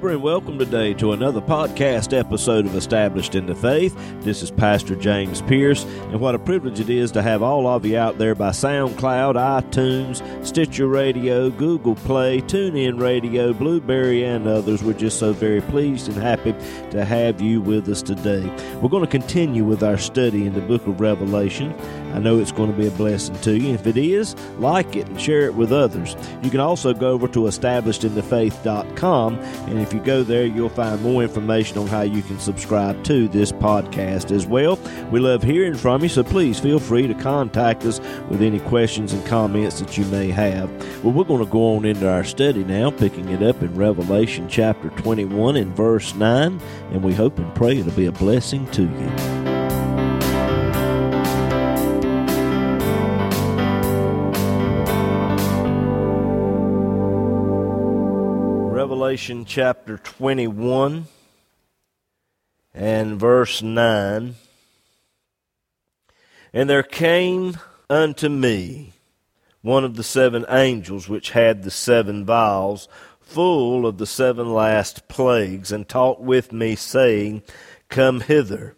neighbor, and welcome today to another podcast episode of Established in the Faith. This is Pastor James Pierce, and what a privilege it is to have all of you out there by SoundCloud, iTunes, Stitcher Radio, Google Play, TuneIn Radio, Blubrry, and others. We're just so very pleased and happy to have you with us today. We're going to continue with our study in the book of Revelation. I know it's going to be a blessing to you. If it is, like it and share it with others. You can also go over to establishedinthefaith.com, and if you go there, you'll find more information on how you can subscribe to this podcast as well. We love hearing from you, so please feel free to contact us with any questions and comments that you may have. Well, we're going to go on into our study now, picking it up in Revelation chapter 21 and verse 9, and we hope and pray it'll be a blessing to you. Revelation chapter 21 and verse 9. And there came unto me one of the seven angels which had the seven vials, full of the seven last plagues, and talked with me, saying, Come hither,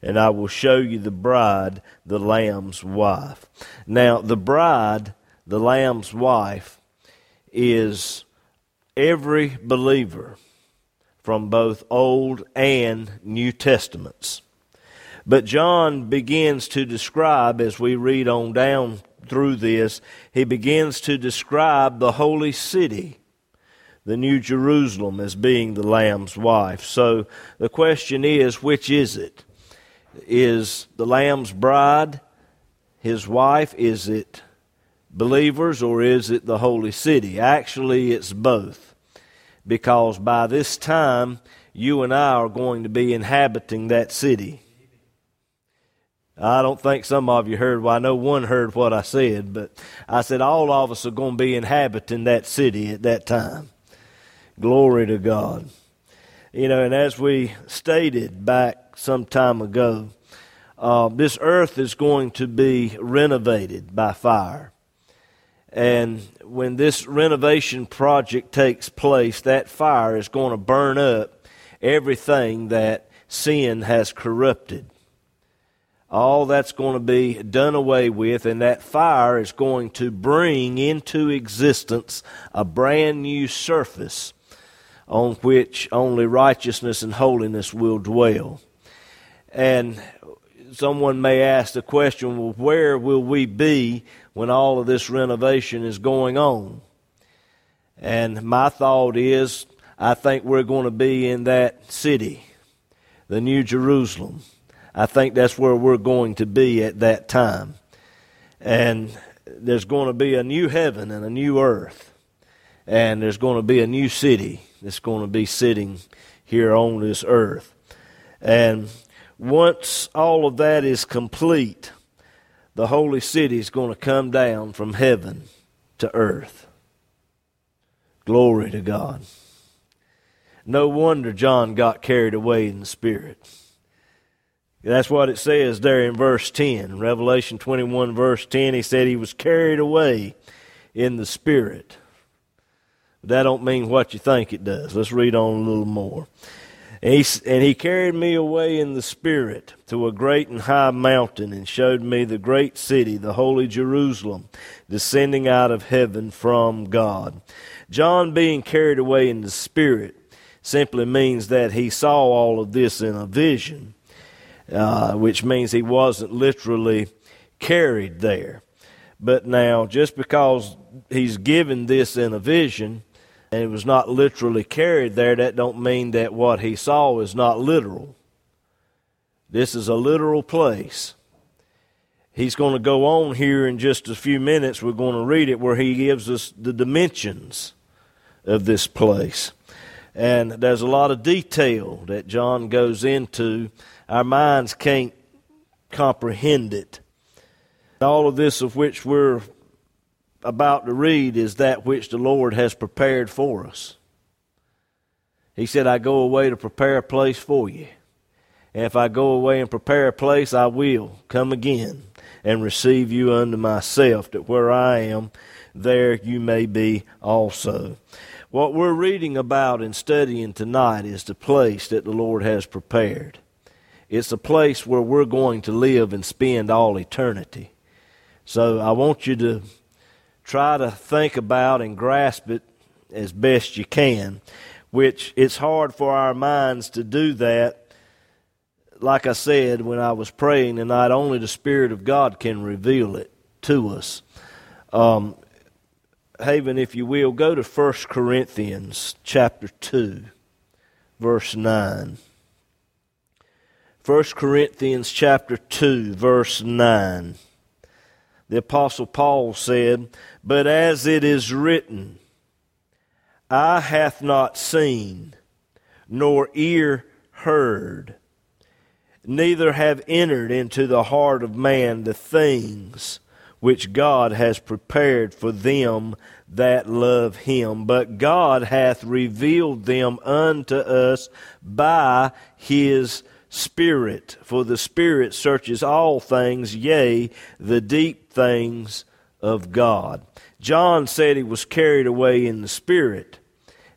and I will show you the bride, the Lamb's wife. Now, the bride, the Lamb's wife, is every believer from both Old and New Testaments. But John begins to describe, as we read on down through this, he begins to describe the holy city, the New Jerusalem, as being the Lamb's wife. So the question is, which is it? Is the Lamb's bride his wife? Is it believers or is it the holy city? Actually, it's both because by this time you and I are going to be inhabiting that city. I don't think some of you heard, well, I know one heard what I said, but I said all of us are going to be inhabiting that city at that time. Glory to God. You know, and as we stated back some time ago, uh, this earth is going to be renovated by fire. And when this renovation project takes place, that fire is going to burn up everything that sin has corrupted. All that's going to be done away with, and that fire is going to bring into existence a brand new surface on which only righteousness and holiness will dwell. And someone may ask the question well, where will we be when all of this renovation is going on. And my thought is, I think we're going to be in that city, the New Jerusalem. I think that's where we're going to be at that time. And there's going to be a new heaven and a new earth. And there's going to be a new city that's going to be sitting here on this earth. And once all of that is complete, the holy city is going to come down from heaven to earth. Glory to God. No wonder John got carried away in the Spirit. That's what it says there in verse 10. Revelation 21, verse 10, he said he was carried away in the Spirit. That don't mean what you think it does. Let's read on a little more. And he, and he carried me away in the Spirit to a great and high mountain and showed me the great city, the holy Jerusalem, descending out of heaven from God. John being carried away in the Spirit simply means that he saw all of this in a vision, uh, which means he wasn't literally carried there. But now, just because he's given this in a vision, and it was not literally carried there, that don't mean that what he saw is not literal. This is a literal place. He's going to go on here in just a few minutes. We're going to read it where he gives us the dimensions of this place. And there's a lot of detail that John goes into. Our minds can't comprehend it. All of this of which we're about to read is that which the Lord has prepared for us. He said, I go away to prepare a place for you. And if I go away and prepare a place, I will come again and receive you unto myself, that where I am, there you may be also. What we're reading about and studying tonight is the place that the Lord has prepared. It's a place where we're going to live and spend all eternity. So I want you to try to think about and grasp it as best you can, which it's hard for our minds to do that. Like I said when I was praying tonight, only the Spirit of God can reveal it to us. Um, Haven, if you will, go to 1 Corinthians chapter 2, verse 9. 1 Corinthians chapter 2, verse 9 the Apostle Paul said, But as it is written, Eye hath not seen, nor ear heard, neither have entered into the heart of man the things which God has prepared for them that love him. But God hath revealed them unto us by his Spirit, for the Spirit searches all things, yea, the deep things of God. John said he was carried away in the Spirit,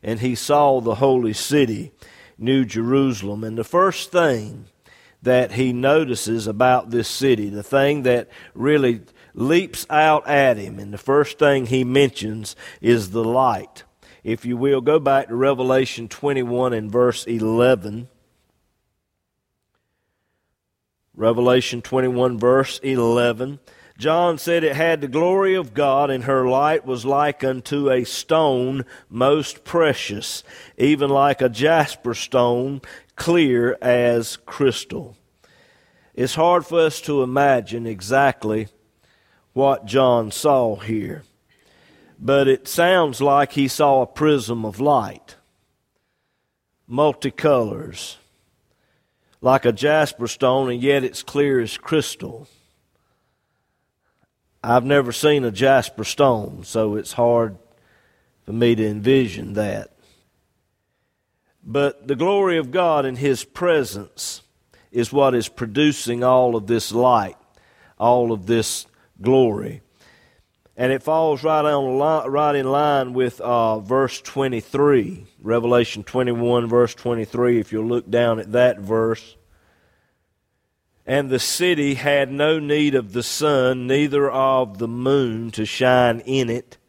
and he saw the holy city, New Jerusalem. And the first thing that he notices about this city, the thing that really leaps out at him, and the first thing he mentions is the light. If you will, go back to Revelation 21 and verse 11. Revelation 21, verse 11. John said it had the glory of God, and her light was like unto a stone most precious, even like a jasper stone, clear as crystal. It's hard for us to imagine exactly what John saw here, but it sounds like he saw a prism of light, multicolors like a jasper stone, and yet it's clear as crystal. I've never seen a jasper stone, so it's hard for me to envision that. But the glory of God in His presence is what is producing all of this light, all of this glory. And it falls right, on, right in line with uh, verse 23, Revelation 21, verse 23, if you'll look down at that verse. And the city had no need of the sun, neither of the moon to shine in it,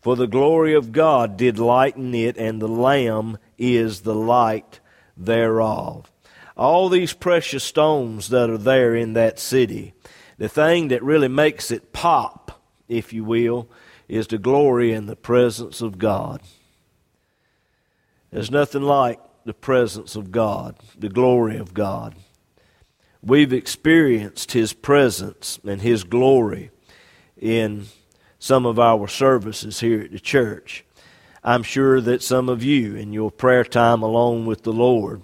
for the glory of God did lighten it, and the Lamb is the light thereof. All these precious stones that are there in that city, the thing that really makes it pop, if you will, is to glory in the presence of God. There's nothing like the presence of God, the glory of God. We've experienced His presence and His glory in some of our services here at the church. I'm sure that some of you, in your prayer time alone with the Lord,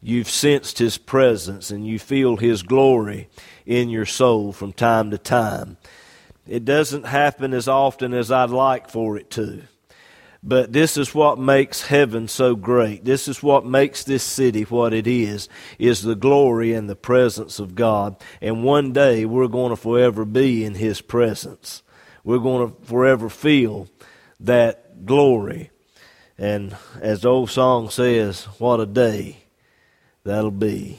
you've sensed His presence and you feel His glory in your soul from time to time. It doesn't happen as often as I'd like for it to. But this is what makes heaven so great. This is what makes this city what it is, is the glory and the presence of God. And one day we're going to forever be in His presence. We're going to forever feel that glory. And as the old song says, what a day that'll be.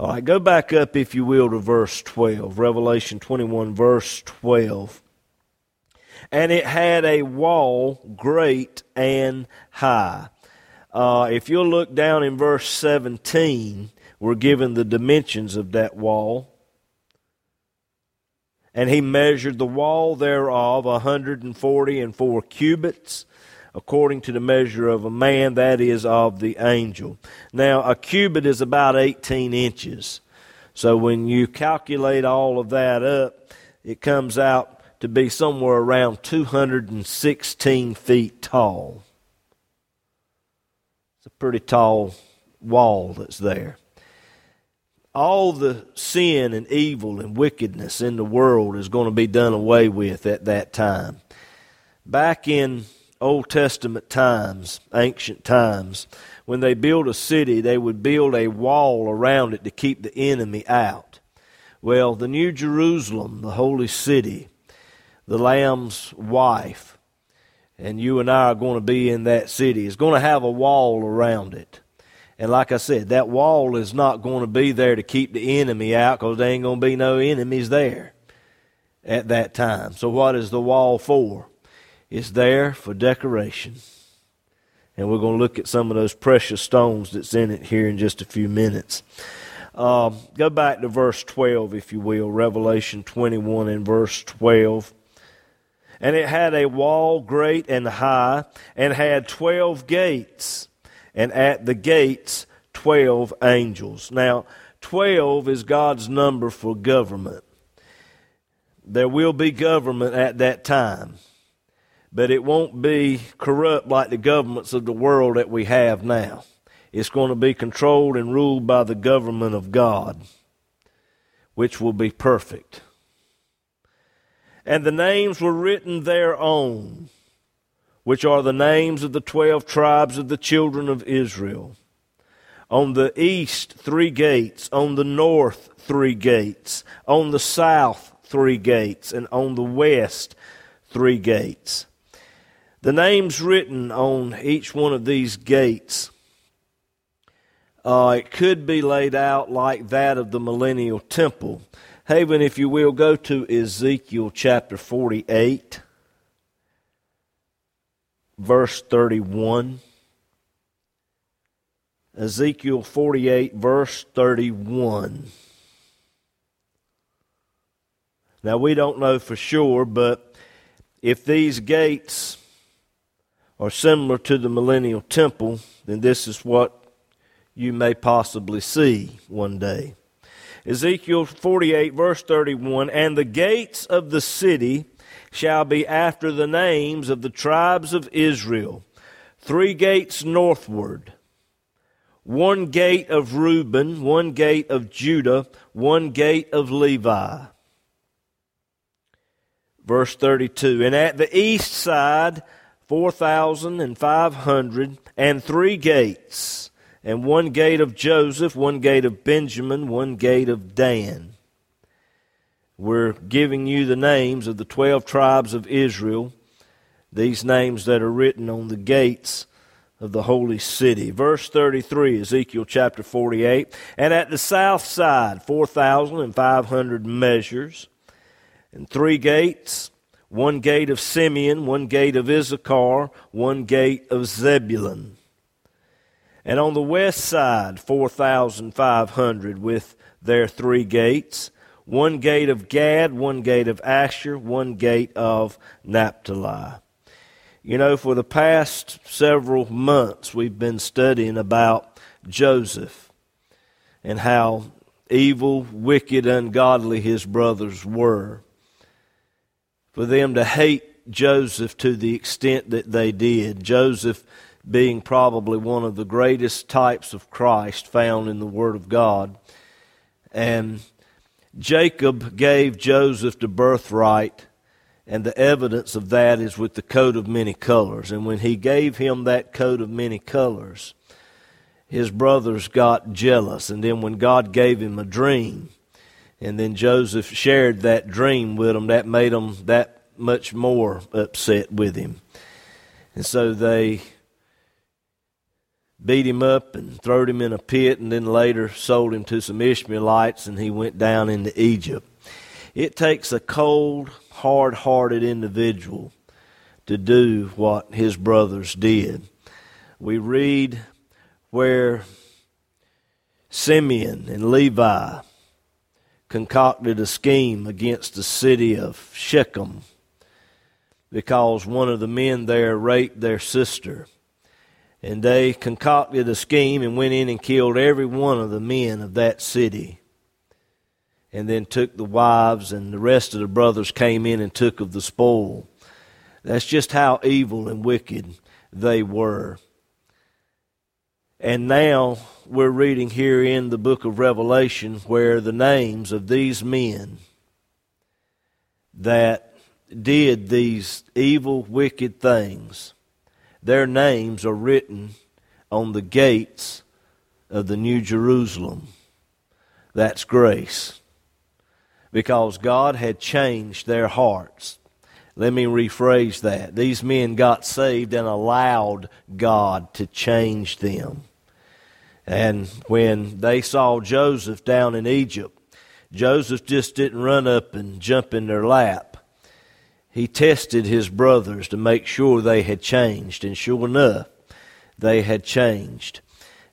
All right, go back up, if you will, to verse 12. Revelation 21, verse 12 and it had a wall great and high. Uh, if you'll look down in verse 17, we're given the dimensions of that wall. And he measured the wall thereof a hundred and forty and four cubits, according to the measure of a man, that is, of the angel. Now, a cubit is about 18 inches. So when you calculate all of that up, it comes out to be somewhere around 216 feet tall. It's a pretty tall wall that's there. All the sin and evil and wickedness in the world is going to be done away with at that time. Back in Old Testament times, ancient times, when they built a city, they would build a wall around it to keep the enemy out. Well, the New Jerusalem, the holy city, the Lamb's wife, and you and I are going to be in that city. It's going to have a wall around it. And like I said, that wall is not going to be there to keep the enemy out because there ain't going to be no enemies there at that time. So, what is the wall for? It's there for decoration. And we're going to look at some of those precious stones that's in it here in just a few minutes. Um, go back to verse 12, if you will, Revelation 21 and verse 12. And it had a wall great and high, and had twelve gates, and at the gates twelve angels. Now, twelve is God's number for government. There will be government at that time, but it won't be corrupt like the governments of the world that we have now. It's going to be controlled and ruled by the government of God, which will be perfect and the names were written thereon, which are the names of the twelve tribes of the children of Israel. On the east, three gates. On the north, three gates. On the south, three gates. And on the west, three gates. The names written on each one of these gates, uh, it could be laid out like that of the millennial temple. Haven, if you will, go to Ezekiel chapter 48, verse 31. Ezekiel 48, verse 31. Now, we don't know for sure, but if these gates are similar to the millennial temple, then this is what you may possibly see one day. Ezekiel 48, verse 31 And the gates of the city shall be after the names of the tribes of Israel, three gates northward, one gate of Reuben, one gate of Judah, one gate of Levi. Verse 32 And at the east side, 4,500, and three gates and one gate of Joseph, one gate of Benjamin, one gate of Dan. We're giving you the names of the 12 tribes of Israel, these names that are written on the gates of the holy city. Verse 33, Ezekiel chapter 48. And at the south side, 4,500 measures, and three gates one gate of Simeon, one gate of Issachar, one gate of Zebulun. And on the west side, 4,500 with their three gates one gate of Gad, one gate of Asher, one gate of Naphtali. You know, for the past several months, we've been studying about Joseph and how evil, wicked, ungodly his brothers were. For them to hate Joseph to the extent that they did. Joseph being probably one of the greatest types of Christ found in the Word of God. And Jacob gave Joseph the birthright, and the evidence of that is with the coat of many colors. And when he gave him that coat of many colors, his brothers got jealous. And then when God gave him a dream, and then Joseph shared that dream with them, that made them that much more upset with him. And so they beat him up and threw him in a pit, and then later sold him to some Ishmaelites, and he went down into Egypt. It takes a cold, hard hearted individual to do what his brothers did. We read where Simeon and Levi concocted a scheme against the city of Shechem because one of the men there raped their sister and they concocted a scheme and went in and killed every one of the men of that city. And then took the wives, and the rest of the brothers came in and took of the spoil. That's just how evil and wicked they were. And now we're reading here in the book of Revelation where the names of these men that did these evil, wicked things their names are written on the gates of the New Jerusalem. That's grace. Because God had changed their hearts. Let me rephrase that. These men got saved and allowed God to change them. And when they saw Joseph down in Egypt, Joseph just didn't run up and jump in their lap. He tested his brothers to make sure they had changed, and sure enough, they had changed.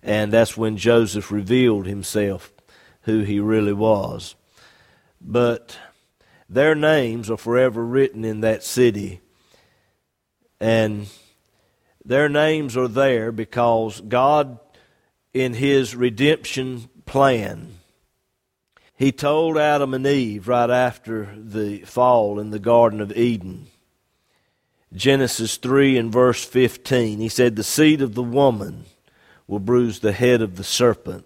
And that's when Joseph revealed himself, who he really was. But their names are forever written in that city. And their names are there because God, in His redemption plan, He told Adam and Eve right after the fall in the Garden of Eden, Genesis 3 and verse 15, He said, The seed of the woman will bruise the head of the serpent.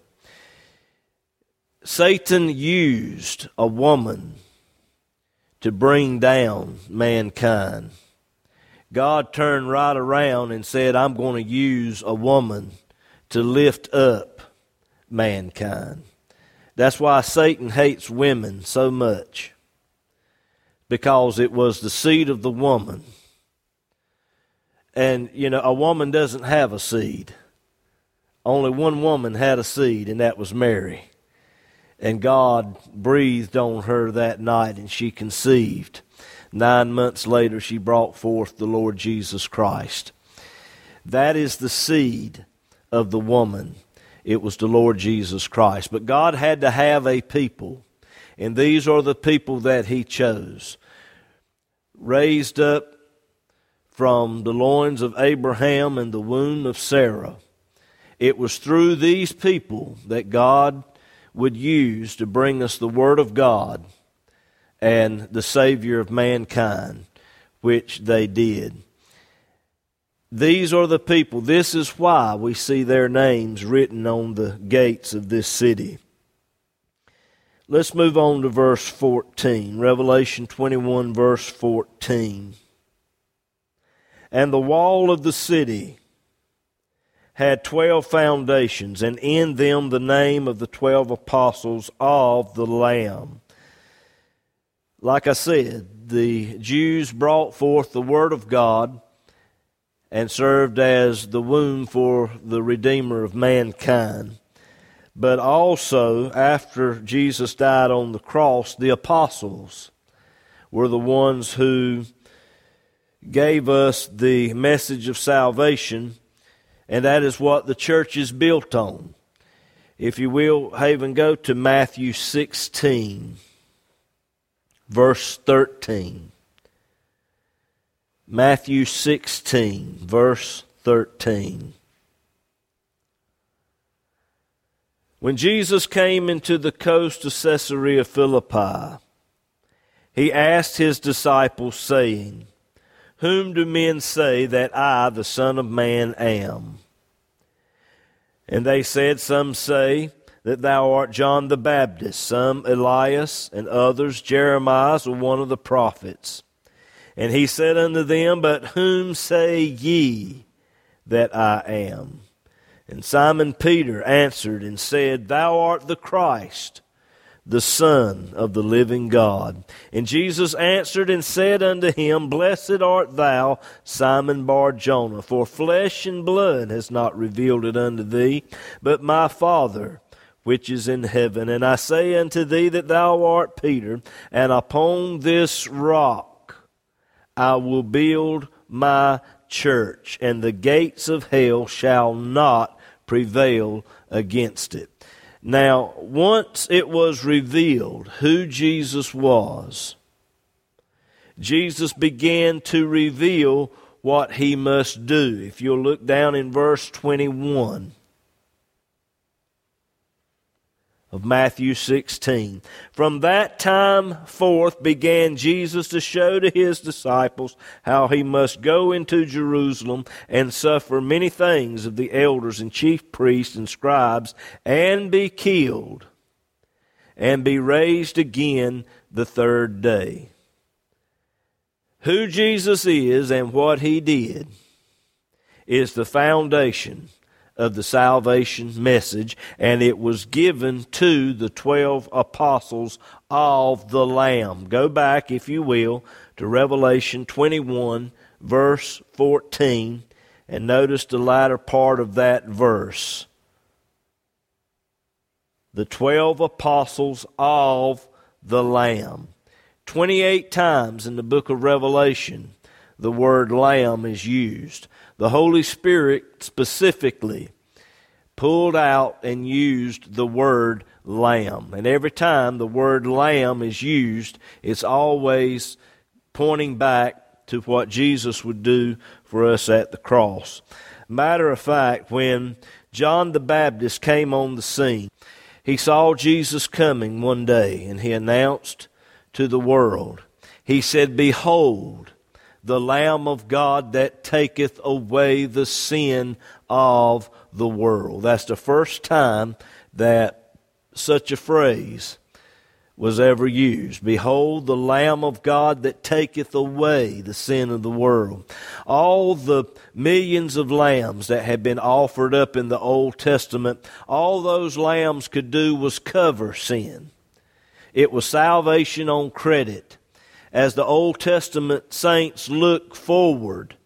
Satan used a woman to bring down mankind. God turned right around and said, I'm going to use a woman to lift up mankind. That's why Satan hates women so much, because it was the seed of the woman. And, you know, a woman doesn't have a seed. Only one woman had a seed, and that was Mary. And God breathed on her that night, and she conceived. Nine months later, she brought forth the Lord Jesus Christ. That is the seed of the woman. It was the Lord Jesus Christ. But God had to have a people, and these are the people that He chose. Raised up from the loins of Abraham and the womb of Sarah. It was through these people that God would use to bring us the Word of God and the Savior of mankind, which they did. These are the people. This is why we see their names written on the gates of this city. Let's move on to verse 14. Revelation 21, verse 14. And the wall of the city had twelve foundations, and in them the name of the twelve apostles of the Lamb. Like I said, the Jews brought forth the Word of God and served as the womb for the Redeemer of mankind. But also, after Jesus died on the cross, the apostles were the ones who gave us the message of salvation and that is what the church is built on. If you will, Haven, go to Matthew 16, verse 13. Matthew 16, verse 13. When Jesus came into the coast of Caesarea Philippi, he asked his disciples, saying, whom do men say that I, the Son of Man, am? And they said, Some say that thou art John the Baptist, some Elias, and others Jeremiah or one of the prophets. And he said unto them, But whom say ye that I am? And Simon Peter answered and said, Thou art the Christ the Son of the living God. And Jesus answered and said unto him, Blessed art thou, Simon Bar Jonah, for flesh and blood has not revealed it unto thee, but my Father which is in heaven. And I say unto thee that thou art Peter, and upon this rock I will build my church, and the gates of hell shall not prevail against it. Now, once it was revealed who Jesus was, Jesus began to reveal what he must do. If you'll look down in verse 21 of Matthew 16. From that time forth began Jesus to show to his disciples how he must go into Jerusalem and suffer many things of the elders and chief priests and scribes and be killed and be raised again the third day. Who Jesus is and what he did is the foundation of the salvation message, and it was given to the twelve apostles of the Lamb. Go back, if you will, to Revelation 21, verse 14, and notice the latter part of that verse. The twelve apostles of the Lamb. 28 times in the book of Revelation, the word Lamb is used. The Holy Spirit specifically pulled out and used the word lamb. And every time the word lamb is used, it's always pointing back to what Jesus would do for us at the cross. Matter of fact, when John the Baptist came on the scene, he saw Jesus coming one day and he announced to the world, He said, Behold, the Lamb of God that taketh away the sin of the world. That's the first time that such a phrase was ever used. Behold, the Lamb of God that taketh away the sin of the world. All the millions of lambs that had been offered up in the Old Testament, all those lambs could do was cover sin. It was salvation on credit as the Old Testament saints look forward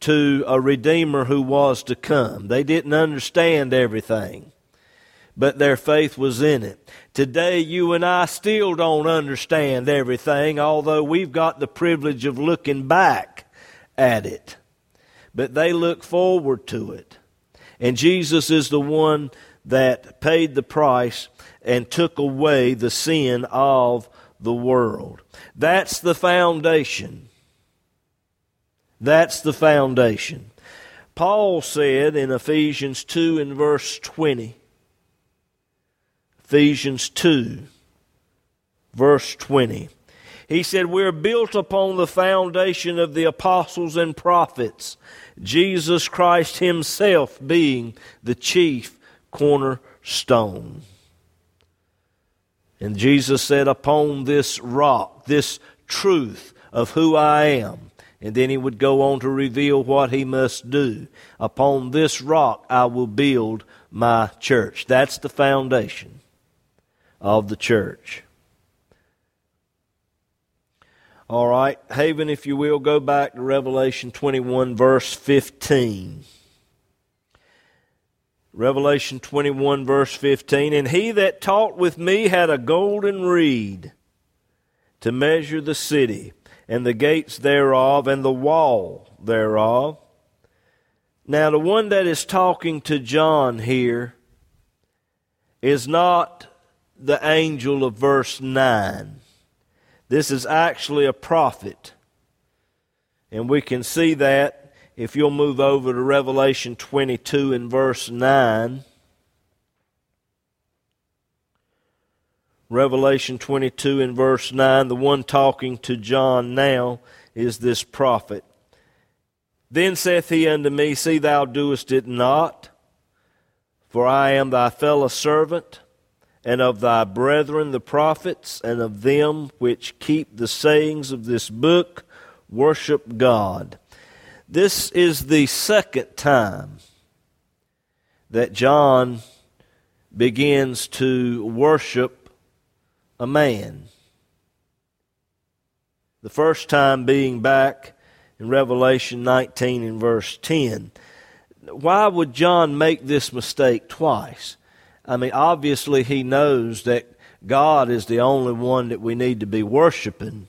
to a Redeemer who was to come. They didn't understand everything, but their faith was in it. Today, you and I still don't understand everything, although we've got the privilege of looking back at it. But they look forward to it. And Jesus is the one that paid the price and took away the sin of the world. That's the foundation. That's the foundation. Paul said in Ephesians 2 and verse 20, Ephesians 2, verse 20, he said, We're built upon the foundation of the apostles and prophets, Jesus Christ Himself being the chief cornerstone. And Jesus said, Upon this rock, this truth of who I am, and then he would go on to reveal what he must do. Upon this rock I will build my church. That's the foundation of the church. All right, Haven, if you will, go back to Revelation 21, verse 15. Revelation 21, verse 15. And he that taught with me had a golden reed to measure the city, and the gates thereof, and the wall thereof. Now, the one that is talking to John here is not the angel of verse 9. This is actually a prophet. And we can see that if you'll move over to Revelation 22 and verse 9. Revelation 22 and verse 9, the one talking to John now is this prophet. Then saith he unto me, See thou doest it not, for I am thy fellow servant, and of thy brethren the prophets, and of them which keep the sayings of this book, worship God. This is the second time that John begins to worship a man. The first time being back in Revelation 19 and verse 10. Why would John make this mistake twice? I mean, obviously, he knows that God is the only one that we need to be worshiping,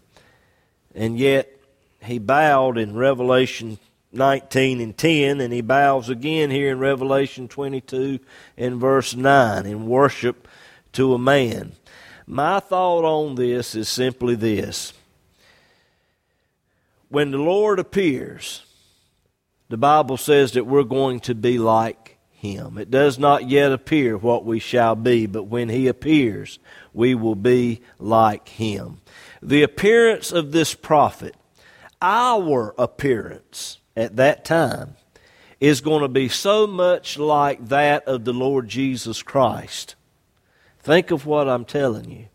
and yet he bowed in Revelation 19 and 10, and he bows again here in Revelation 22 and verse 9 in worship to a man. My thought on this is simply this. When the Lord appears, the Bible says that we're going to be like him. It does not yet appear what we shall be, but when he appears, we will be like him. The appearance of this prophet, our appearance, at that time is going to be so much like that of the Lord Jesus Christ. Think of what I'm telling you.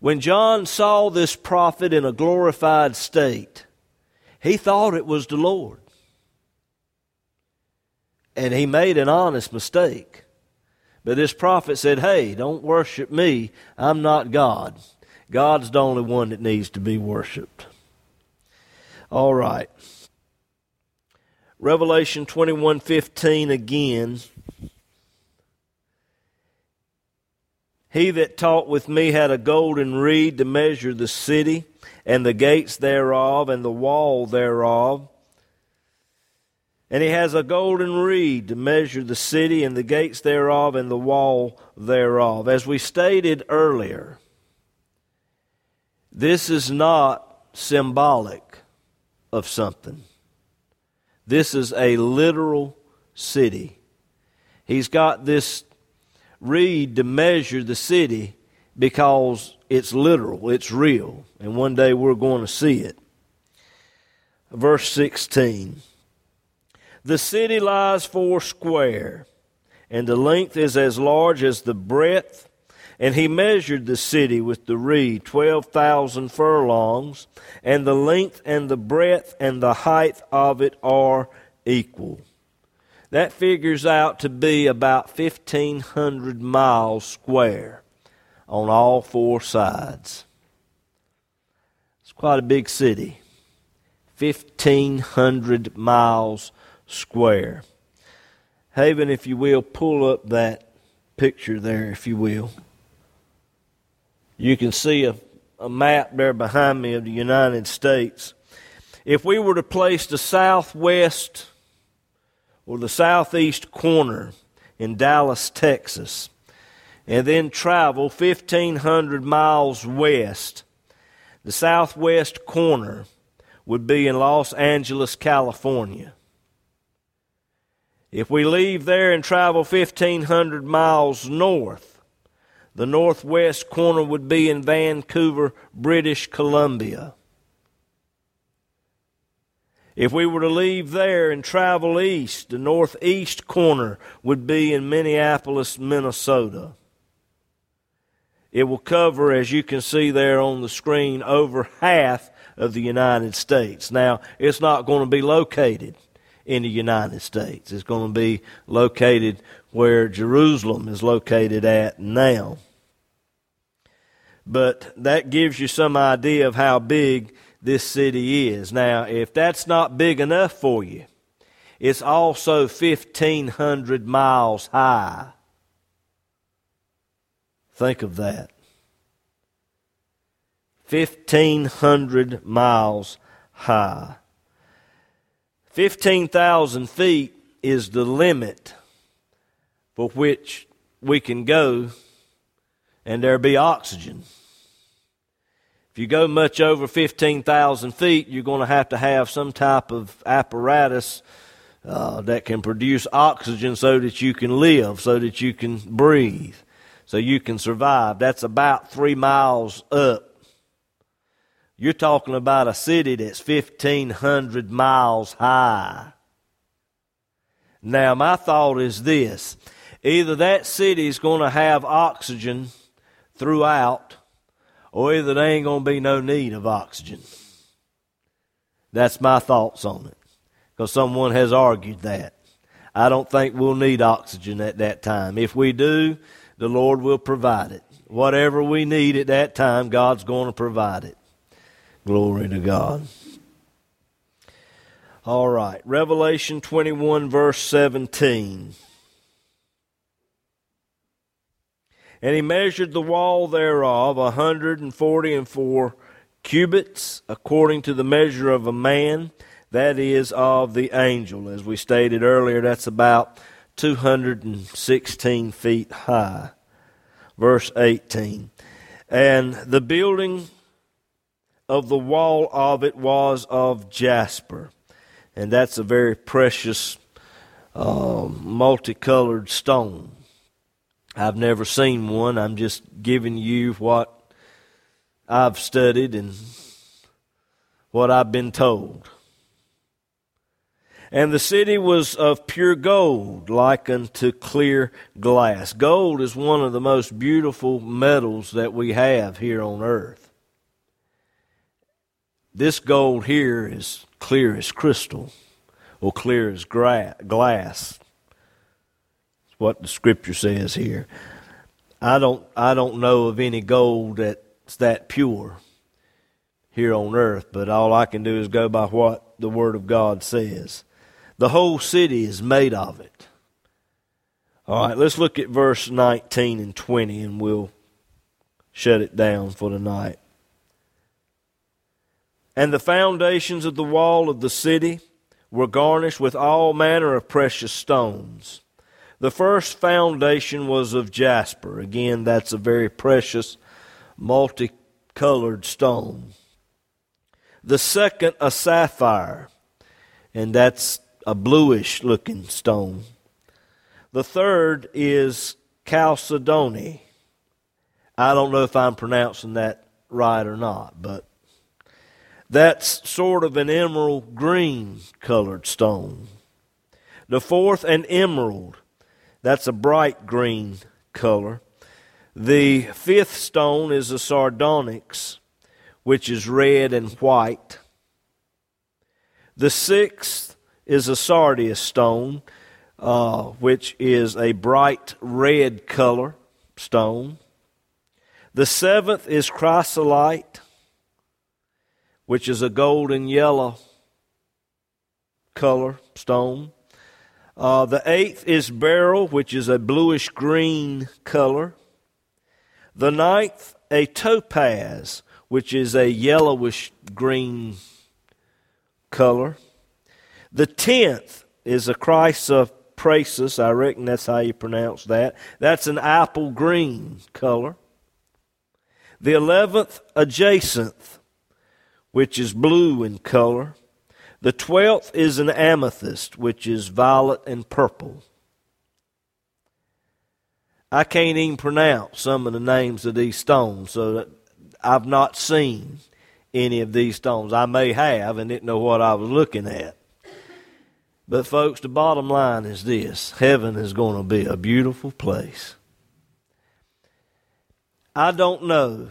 When John saw this prophet in a glorified state, he thought it was the Lord. And he made an honest mistake. But this prophet said, Hey, don't worship me. I'm not God. God's the only one that needs to be worshiped. All right. Revelation 21:15 again. He that taught with me had a golden reed to measure the city and the gates thereof and the wall thereof. And he has a golden reed to measure the city and the gates thereof and the wall thereof. As we stated earlier, this is not symbolic of something. This is a literal city. He's got this reed to measure the city because it's literal, it's real, and one day we're going to see it. Verse 16 The city lies four square, and the length is as large as the breadth. And he measured the city with the reed, 12,000 furlongs, and the length and the breadth and the height of it are equal. That figures out to be about 1,500 miles square on all four sides. It's quite a big city. 1,500 miles square. Haven, if you will, pull up that picture there, if you will. You can see a, a map there behind me of the United States. If we were to place the southwest or the southeast corner in Dallas, Texas, and then travel 1,500 miles west, the southwest corner would be in Los Angeles, California. If we leave there and travel 1,500 miles north, the northwest corner would be in Vancouver, British Columbia. If we were to leave there and travel east, the northeast corner would be in Minneapolis, Minnesota. It will cover, as you can see there on the screen, over half of the United States. Now, it's not going to be located in the United States. It's going to be located where Jerusalem is located at now. But that gives you some idea of how big this city is. Now, if that's not big enough for you, it's also 1,500 miles high. Think of that. 1,500 miles high. 15,000 feet is the limit for which we can go and there be oxygen. If you go much over 15,000 feet, you're going to have to have some type of apparatus uh, that can produce oxygen so that you can live, so that you can breathe, so you can survive. That's about three miles up. You're talking about a city that's 1,500 miles high. Now, my thought is this either that city is going to have oxygen throughout, or either there ain't going to be no need of oxygen. That's my thoughts on it. Because someone has argued that. I don't think we'll need oxygen at that time. If we do, the Lord will provide it. Whatever we need at that time, God's going to provide it. Glory to God. All right. Revelation 21, verse 17. And he measured the wall thereof a hundred and forty and four cubits, according to the measure of a man, that is, of the angel. As we stated earlier, that's about 216 feet high. Verse 18. And the building of the wall of it was of jasper. And that's a very precious, uh, multicolored stone. I've never seen one. I'm just giving you what I've studied and what I've been told. And the city was of pure gold, like unto clear glass. Gold is one of the most beautiful metals that we have here on earth. This gold here is clear as crystal, or clear as gra- glass. It's what the scripture says here. I don't I don't know of any gold that's that pure here on earth, but all I can do is go by what the word of God says. The whole city is made of it. All right, let's look at verse 19 and 20 and we'll shut it down for tonight. And the foundations of the wall of the city were garnished with all manner of precious stones. The first foundation was of jasper. Again, that's a very precious, multicolored stone. The second, a sapphire, and that's a bluish looking stone. The third is chalcedony. I don't know if I'm pronouncing that right or not, but that's sort of an emerald green colored stone. The fourth, an emerald. That's a bright green color. The fifth stone is a sardonyx, which is red and white. The sixth is a sardius stone, uh, which is a bright red color stone. The seventh is chrysolite which is a golden yellow color stone. Uh, the eighth is beryl, which is a bluish green color. The ninth, a topaz, which is a yellowish green color. The tenth is a chrysoprasus. I reckon that's how you pronounce that. That's an apple green color. The eleventh, a jacinth, which is blue in color. The twelfth is an amethyst, which is violet and purple. I can't even pronounce some of the names of these stones, so I've not seen any of these stones. I may have and didn't know what I was looking at. But, folks, the bottom line is this heaven is going to be a beautiful place. I don't know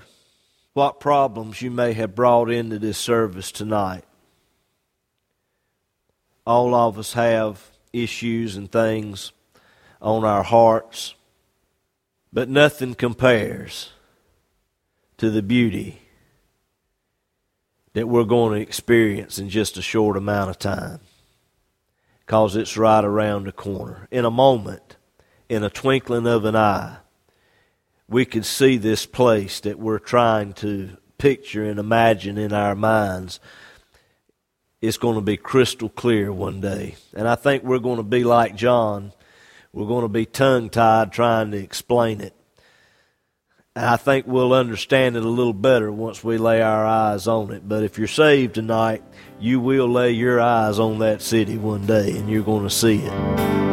what problems you may have brought into this service tonight. All of us have issues and things on our hearts, but nothing compares to the beauty that we're going to experience in just a short amount of time because it's right around the corner. In a moment, in a twinkling of an eye, we could see this place that we're trying to picture and imagine in our minds. It's going to be crystal clear one day. And I think we're going to be like John. We're going to be tongue tied trying to explain it. And I think we'll understand it a little better once we lay our eyes on it. But if you're saved tonight, you will lay your eyes on that city one day and you're going to see it.